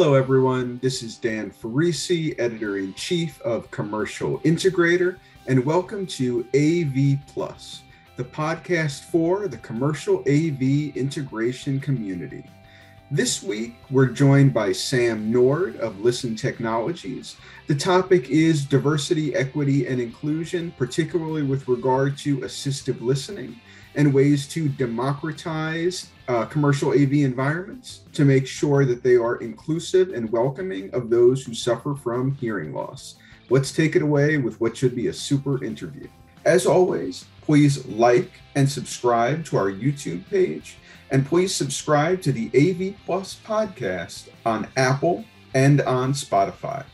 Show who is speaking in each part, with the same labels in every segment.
Speaker 1: Hello, everyone. This is Dan Ferrisi, editor in chief of Commercial Integrator, and welcome to AV Plus, the podcast for the commercial AV integration community. This week, we're joined by Sam Nord of Listen Technologies. The topic is diversity, equity, and inclusion, particularly with regard to assistive listening and ways to democratize uh, commercial AV environments to make sure that they are inclusive and welcoming of those who suffer from hearing loss. Let's take it away with what should be a super interview. As always, please like and subscribe to our YouTube page, and please subscribe to the AV Plus podcast on Apple and on Spotify.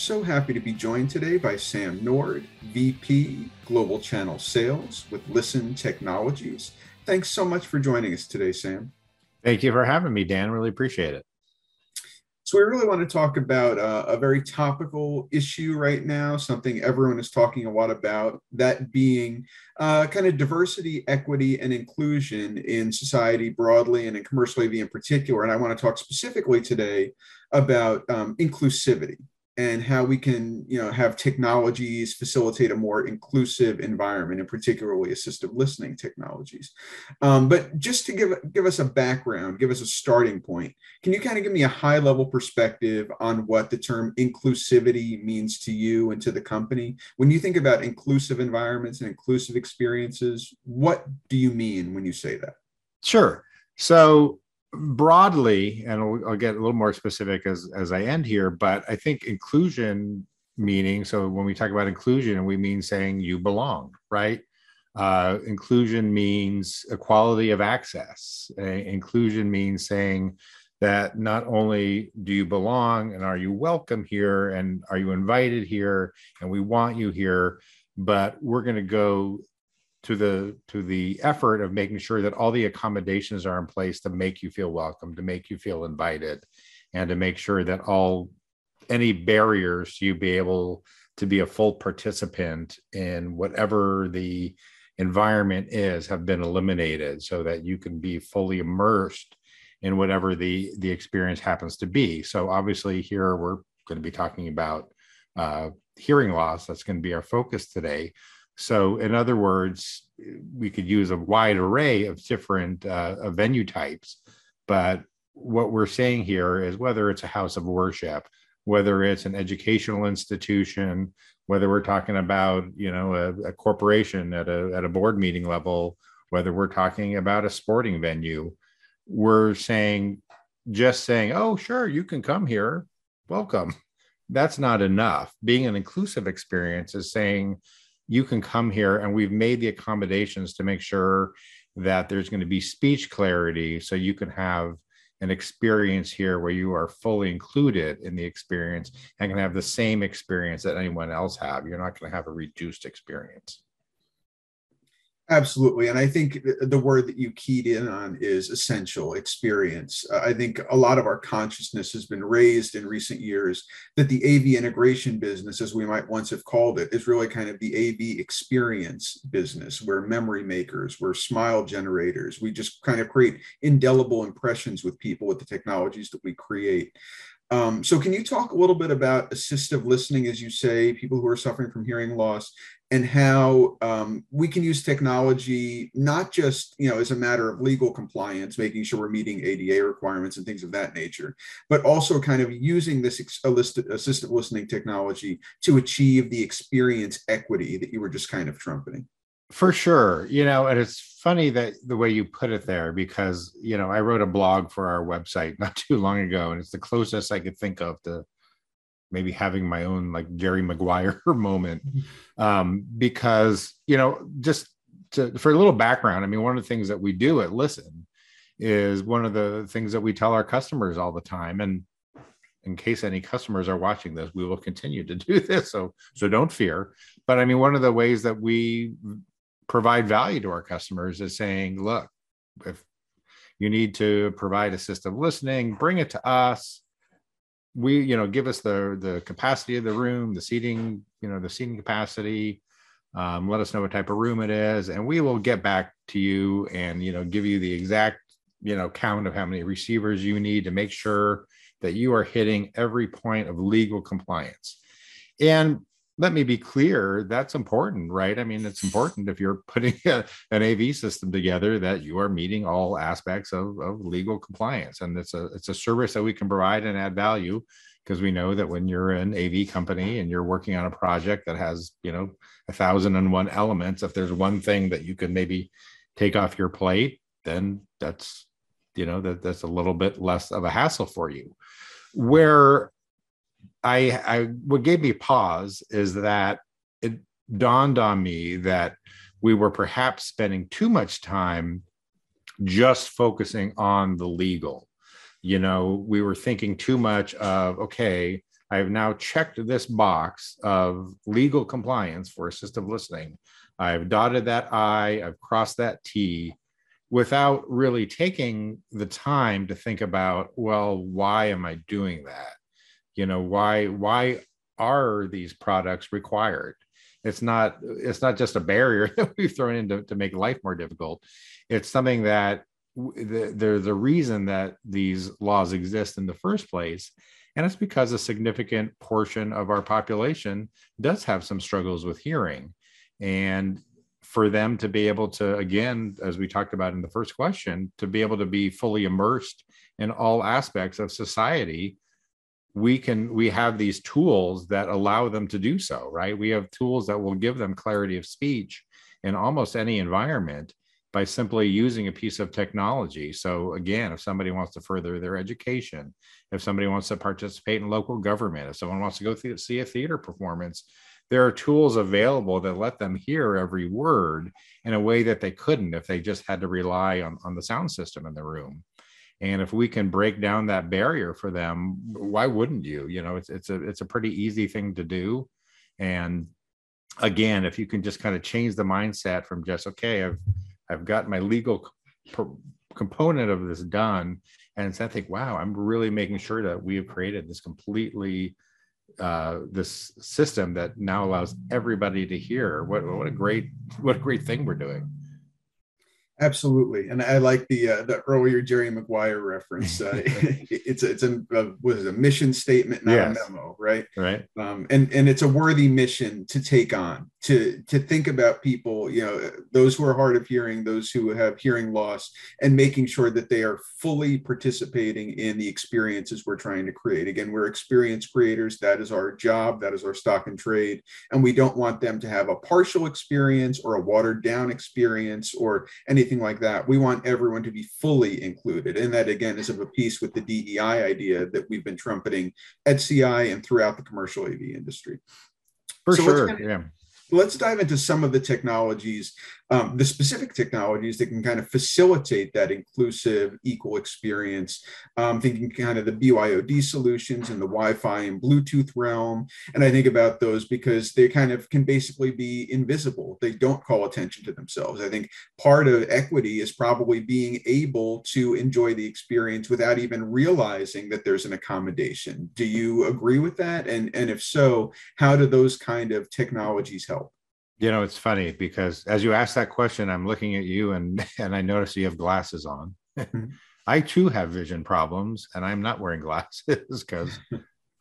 Speaker 1: So happy to be joined today by Sam Nord, VP Global Channel Sales with Listen Technologies. Thanks so much for joining us today, Sam.
Speaker 2: Thank you for having me, Dan. Really appreciate it.
Speaker 1: So, we really want to talk about uh, a very topical issue right now, something everyone is talking a lot about, that being uh, kind of diversity, equity, and inclusion in society broadly and in commercial AV in particular. And I want to talk specifically today about um, inclusivity and how we can you know have technologies facilitate a more inclusive environment and particularly assistive listening technologies. Um, but just to give give us a background give us a starting point can you kind of give me a high level perspective on what the term inclusivity means to you and to the company? When you think about inclusive environments and inclusive experiences what do you mean when you say that?
Speaker 2: Sure. So broadly, and I'll, I'll, get a little more specific as as I end here, but I think inclusion meaning so when we talk about inclusion, we mean saying you belong, right? Uh, inclusion means equality of access. Uh, inclusion means saying that not only do you belong and are you welcome here and are you invited here and we want you here, but we're going to go to the to the effort of making sure that all the accommodations are in place to make you feel welcome to make you feel invited and to make sure that all any barriers you be able to be a full participant in whatever the environment is have been eliminated so that you can be fully immersed in whatever the the experience happens to be. So obviously here we're going to be talking about uh, hearing loss. That's going to be our focus today so, in other words, we could use a wide array of different uh, venue types, but what we're saying here is whether it's a house of worship, whether it's an educational institution, whether we're talking about you know a, a corporation at a at a board meeting level, whether we're talking about a sporting venue, we're saying just saying, oh sure, you can come here, welcome. That's not enough. Being an inclusive experience is saying you can come here and we've made the accommodations to make sure that there's going to be speech clarity so you can have an experience here where you are fully included in the experience and can have the same experience that anyone else have. You're not going to have a reduced experience
Speaker 1: Absolutely. And I think the word that you keyed in on is essential experience. Uh, I think a lot of our consciousness has been raised in recent years that the AV integration business, as we might once have called it, is really kind of the AV experience business. We're memory makers, we're smile generators. We just kind of create indelible impressions with people with the technologies that we create. Um, so, can you talk a little bit about assistive listening, as you say, people who are suffering from hearing loss, and how um, we can use technology not just you know as a matter of legal compliance making sure we're meeting ada requirements and things of that nature but also kind of using this assistive listening technology to achieve the experience equity that you were just kind of trumpeting.
Speaker 2: For sure. You know and it's funny that the way you put it there because you know i wrote a blog for our website not too long ago and it's the closest i could think of to maybe having my own like Jerry Maguire moment mm-hmm. um, because you know just to, for a little background. I mean, one of the things that we do at Listen is one of the things that we tell our customers all the time, and in case any customers are watching this, we will continue to do this. So so don't fear. But I mean, one of the ways that we provide value to our customers is saying, look, if you need to provide assistive listening, bring it to us we you know give us the the capacity of the room the seating you know the seating capacity um, let us know what type of room it is and we will get back to you and you know give you the exact you know count of how many receivers you need to make sure that you are hitting every point of legal compliance. And let me be clear that's important right? I mean it's important if you're putting a, an av system together that you are meeting all aspects of, of legal compliance. And it's a it's a service that we can provide and add value because we know that when you're an av company and you're working on a project that has you know a thousand and one elements if there's one thing that you can maybe take off your plate then that's you know that that's a little bit less of a hassle for you. Where I, I what gave me pause is that it dawned on me that we were perhaps spending too much time just focusing on the legal. You know, we were thinking too much of, okay, I have now checked this box of legal compliance for assistive listening. I've dotted that I, I've crossed that T without really taking the time to think about, well, why am I doing that? You know why why are these products required? It's not it's not just a barrier that we've thrown in to, to make life more difficult. It's something that there's a reason that these laws exist in the first place and it's because a significant portion of our population does have some struggles with hearing. And for them to be able to again as we talked about in the first question to be able to be fully immersed in all aspects of society we can we have these tools that allow them to do so right? We have tools that will give them clarity of speech in almost any environment by simply using a piece of technology. So again if somebody wants to further their education if somebody wants to participate in local government if someone wants to go th- see a theater performance there are tools available that let them hear every word in a way that they couldn't if they just had to rely on, on the sound system in the room and if we can break down that barrier for them why wouldn't you? You know it's it's a it's a pretty easy thing to do. And again if you can just kind of change the mindset from just okay i've i've got my legal component of this done and instead think wow i'm really making sure that we have created this completely uh, this system that now allows everybody to hear. What what a great what a great thing we're doing
Speaker 1: Absolutely, and I like the uh, the earlier Jerry Maguire reference. Uh, it's a, it's a, a it, a mission statement, not yes. a memo, right?
Speaker 2: Right.
Speaker 1: Um, and and it's a worthy mission to take on to to think about people, you know, those who are hard of hearing, those who have hearing loss, and making sure that they are fully participating in the experiences we're trying to create. Again, we're experience creators. That is our job. That is our stock and trade, and we don't want them to have a partial experience or a watered down experience or anything anything like that. We want everyone to be fully included. And that, again, is of a piece with the DEI idea that we've been trumpeting at CI and throughout the commercial AV industry.
Speaker 2: For so sure. Kind of, yeah
Speaker 1: let's dive into some of the technologies um, the specific technologies that can kind of facilitate that inclusive, equal experience. Um, thinking kind of the BYOD solutions and the Wi-Fi and Bluetooth realm, and I think about those because they kind of can basically be invisible. They don't call attention to themselves. I think part of equity is probably being able to enjoy the experience without even realizing that there's an accommodation. Do you agree with that? And and if so, how do those kind of technologies help?
Speaker 2: You know, it's funny because as you ask that question, I'm looking at you and and I notice you have glasses on. Mm-hmm. I too have vision problems, and I'm not wearing glasses because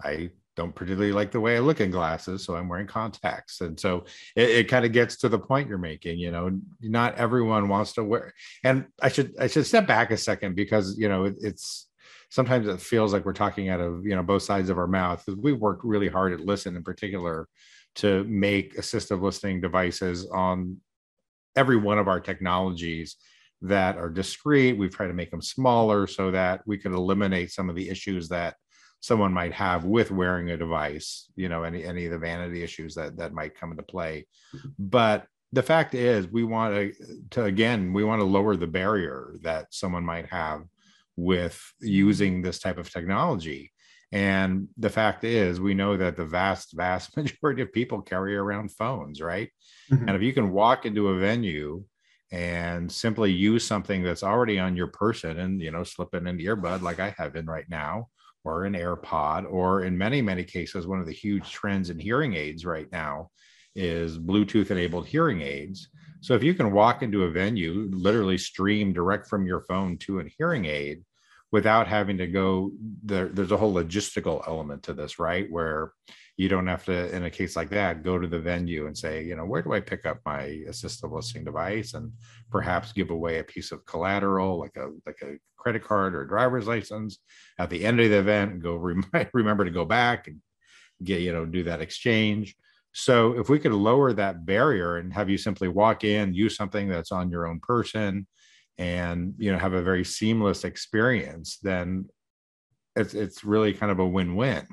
Speaker 2: I don't particularly like the way I look in glasses, so I'm wearing contacts. And so it, it kind of gets to the point you're making. You know, not everyone wants to wear. And I should I should step back a second because you know it, it's sometimes it feels like we're talking out of you know both sides of our mouth. We've worked really hard at Listen in particular to make assistive listening devices on every one of our technologies that are discrete. We've tried to make them smaller so that we could eliminate some of the issues that someone might have with wearing a device, you know, any any of the vanity issues that that might come into play. But the fact is we want to, to again, we want to lower the barrier that someone might have with using this type of technology. And the fact is, we know that the vast, vast majority of people carry around phones, right? Mm-hmm. And if you can walk into a venue and simply use something that's already on your person and, you know, slip in an earbud like I have in right now, or an AirPod, or in many, many cases, one of the huge trends in hearing aids right now is Bluetooth enabled hearing aids. So if you can walk into a venue, literally stream direct from your phone to a hearing aid without having to go there, there's a whole logistical element to this, right? Where you don't have to, in a case like that, go to the venue and say, you know, where do I pick up my assistive listening device and perhaps give away a piece of collateral like a like a credit card or driver's license at the end of the event and go rem- remember to go back and get, you know, do that exchange so if we could lower that barrier and have you simply walk in, use something that's on your own person, and you know have a very seamless experience, then it's it's really kind of a win-win.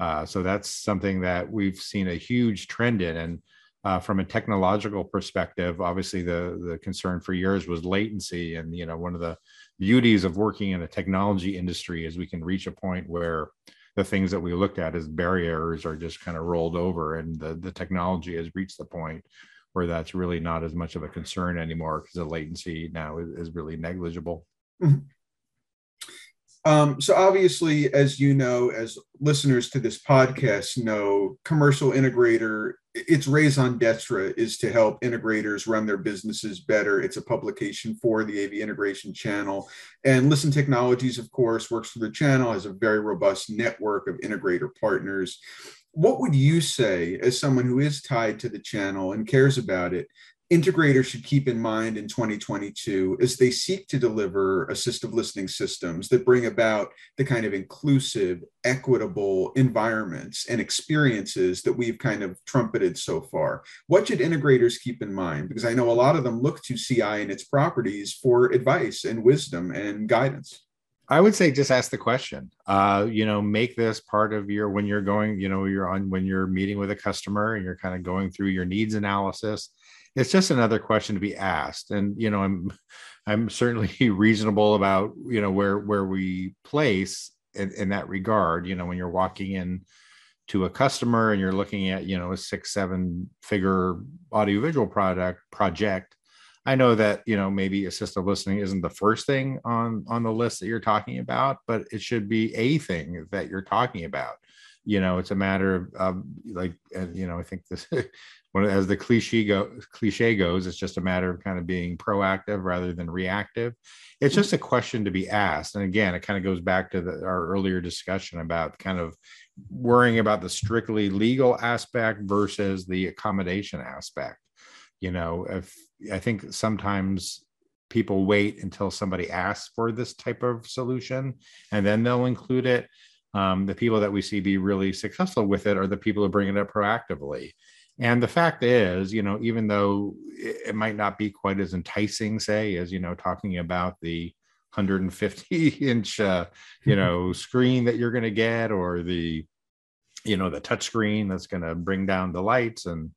Speaker 2: Uh, so that's something that we've seen a huge trend in, and uh, from a technological perspective, obviously the the concern for years was latency, and you know one of the beauties of working in a technology industry is we can reach a point where the things that we looked at as barriers are just kind of rolled over and the, the technology has reached the point where that's really not as much of a concern anymore because the latency now is, is really negligible. Mm-hmm.
Speaker 1: Um, so obviously, as you know, as listeners to this podcast know, commercial integrator, its raison d'etre is to help integrators run their businesses better. It's a publication for the AV integration channel. And Listen Technologies, of course, works for the channel, has a very robust network of integrator partners. What would you say, as someone who is tied to the channel and cares about it, integrators should keep in mind in 2022 as they seek to deliver assistive listening systems that bring about the kind of inclusive, equitable environments and experiences that we've kind of trumpeted so far? What should integrators keep in mind? Because I know a lot of them look to CI and its properties for advice and wisdom and guidance.
Speaker 2: I would say just ask the question. Uh, you know, make this part of your when you're going, you know, you're on when you're meeting with a customer and you're kind of going through your needs analysis it's just another question to be asked and you know i'm i'm certainly reasonable about you know where where we place in, in that regard you know when you're walking in to a customer and you're looking at you know a six seven figure audiovisual product project i know that you know maybe assistive listening isn't the first thing on on the list that you're talking about but it should be a thing that you're talking about you know it's a matter of um, like you know i think this as the cliche go cliche goes, it's just a matter of kind of being proactive rather than reactive. It's just a question to be asked. And again, it kind of goes back to the, our earlier discussion about kind of worrying about the strictly legal aspect versus the accommodation aspect. You know, if I think sometimes people wait until somebody asks for this type of solution and then they'll include it. Um, the people that we see be really successful with it are the people who bring it up proactively and the fact is, you know, even though it might not be quite as enticing, say, as, you know, talking about the 150 inch, uh, you know, screen that you're going to get or the, you know, the touch screen that's going to bring down the lights and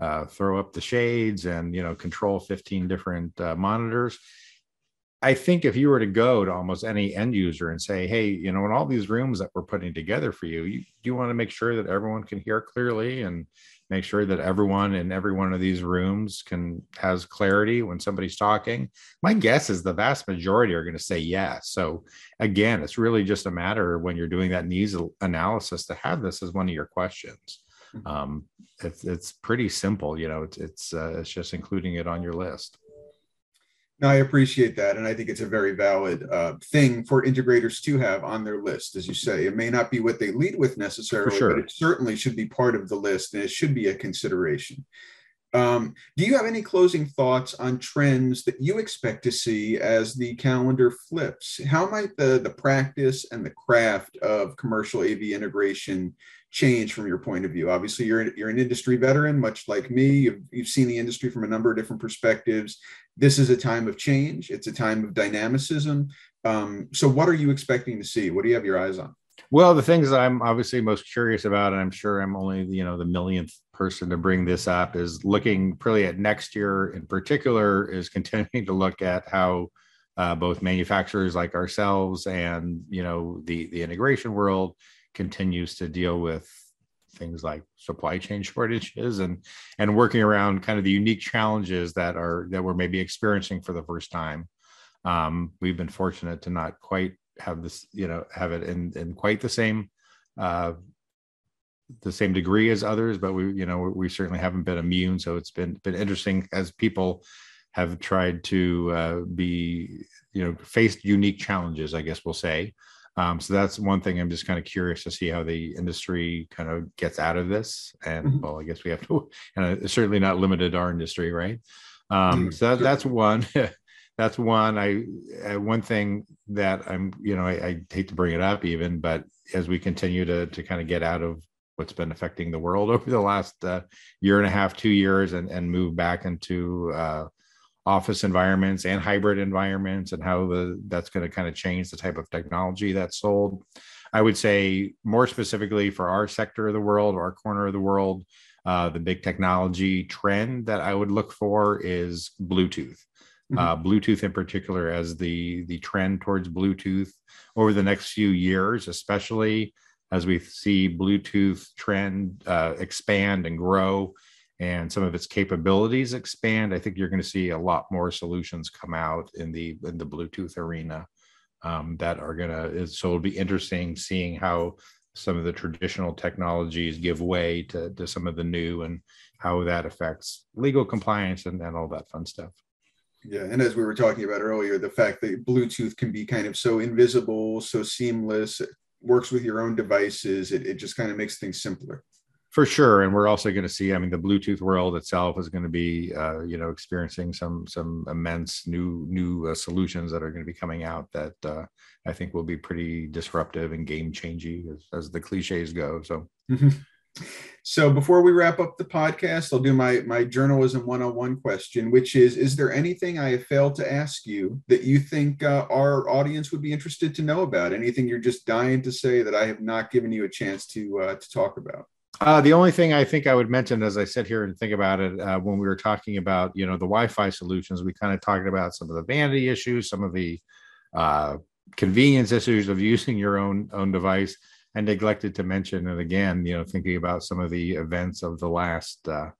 Speaker 2: uh, throw up the shades and, you know, control 15 different uh, monitors. I think if you were to go to almost any end user and say, hey, you know, in all these rooms that we're putting together for you, you you want to make sure that everyone can hear clearly and make sure that everyone in every one of these rooms can has clarity when somebody's talking my guess is the vast majority are going to say yes so again it's really just a matter when you're doing that needs analysis to have this as one of your questions. um, it's, it's pretty simple you know it's it's, uh, it's just including it on your list
Speaker 1: no, I appreciate that. And I think it's a very valid uh, thing for integrators to have on their list. As you say, it may not be what they lead with necessarily, sure. but it certainly should be part of the list and it should be a consideration. Um, do you have any closing thoughts on trends that you expect to see as the calendar flips? How might the, the practice and the craft of commercial AV integration change from your point of view? Obviously, you're, you're an industry veteran, much like me. You've, you've seen the industry from a number of different perspectives. This is a time of change, it's a time of dynamicism. Um, so, what are you expecting to see? What do you have your eyes on?
Speaker 2: Well, the things I'm obviously most curious about, and I'm sure I'm only you know the millionth person to bring this up, is looking really at next year in particular. Is continuing to look at how uh, both manufacturers like ourselves and you know the the integration world continues to deal with things like supply chain shortages and and working around kind of the unique challenges that are that we're maybe experiencing for the first time. Um, we've been fortunate to not quite have this, you know, have it in in quite the same uh, the same degree as others, but we, you know, we certainly haven't been immune. So it's been been interesting as people have tried to uh, be, you know, faced unique challenges. I guess we'll say. Um, so that's one thing. I'm just kind of curious to see how the industry kind of gets out of this. And mm-hmm. well, I guess we have to, and it's certainly not limited our industry, right? Um, mm, so that, that's one. that's one. I uh, one thing that I'm, you know, I, I hate to bring it up even, but as we continue to to kind of get out of what's been affecting the world over the last uh, year and a half, two years, and and move back into uh, office environments and hybrid environments, and how the that's going to kind of change the type of technology that's sold. I would say more specifically for our sector of the world, our corner of the world, uh, the big technology trend that I would look for is Bluetooth. Mm-hmm. Uh, Bluetooth in particular as the the trend towards Bluetooth over the next few years, especially as we see Bluetooth trend uh, expand and grow and some of its capabilities expand. I think you're going to see a lot more solutions come out in the in the Bluetooth arena um, that are going to. So it'll be interesting seeing how some of the traditional technologies give way to, to some of the new and how that affects legal compliance and, and all that fun stuff.
Speaker 1: Yeah, and as we were talking about earlier, the fact that Bluetooth can be kind of so invisible, so seamless, it works with your own devices, it, it just kind of makes things simpler.
Speaker 2: For sure, and we're also going to see. I mean, the Bluetooth world itself is going to be, uh, you know, experiencing some some immense new new uh, solutions that are going to be coming out that uh, I think will be pretty disruptive and game changing as, as the cliches go. So. Mm-hmm.
Speaker 1: So before we wrap up the podcast, I'll do my my journalism 101 question, which is is there anything I have failed to ask you that you think uh, our audience would be interested to know about? Anything you're just dying to say that I have not given you a chance to uh, to talk about?
Speaker 2: Uh, the only thing I think I would mention as I sit here and think about it, uh, when we were talking about you know the Wi-Fi solutions, we kind of talked about some of the vanity issues, some of the uh, convenience issues of using your own own device and neglected to mention and again you know thinking about some of the events of the last uh,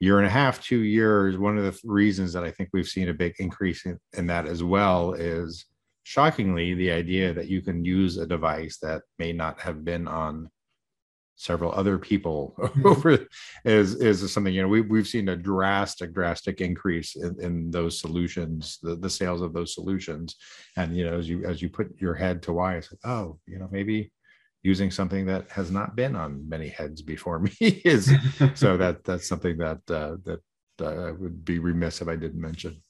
Speaker 2: year and a half two years one of the reasons that i think we've seen a big increase in, in that as well is shockingly the idea that you can use a device that may not have been on several other people mm-hmm. over is is something you know we, we've seen a drastic drastic increase in, in those solutions the, the sales of those solutions and you know as you as you put your head to why it's like oh you know maybe using something that has not been on many heads before me is so that that's something that uh, that uh, I would be remiss if I didn't mention.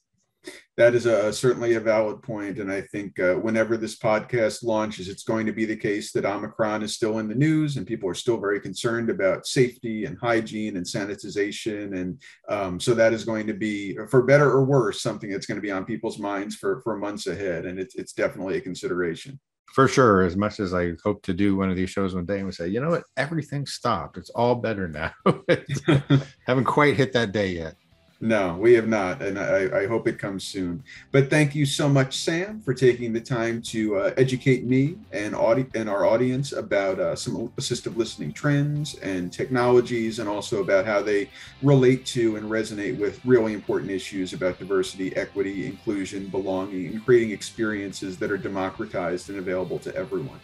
Speaker 1: That is a, certainly a valid point, and I think uh, whenever this podcast launches, it's going to be the case that Omicron is still in the news, and people are still very concerned about safety and hygiene and sanitization, and um, so that is going to be, for better or worse, something that's going to be on people's minds for for months ahead, and it's it's definitely a consideration.
Speaker 2: For sure as much as i hope to do one of these shows one day and we say you know what? Everything stopped. It's all better now. Haven't quite hit that day yet
Speaker 1: no, we have not, and I, I, hope it comes soon. But thank you so much, Sam, for taking the time to uh, educate me and audi- and our audience about uh, some assistive listening trends and technologies, and also about how they relate to and resonate with really important issues about diversity, equity, inclusion, belonging, and creating experiences that are democratized and available to everyone.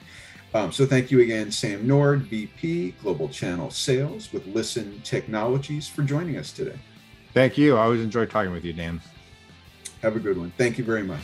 Speaker 1: Um, so thank you again, Sam Nord, VP, Global Channel Sales with Listen Technologies, for joining us today.
Speaker 2: Thank you. I always enjoy talking with you, Dan.
Speaker 1: Have a good one. Thank you very much.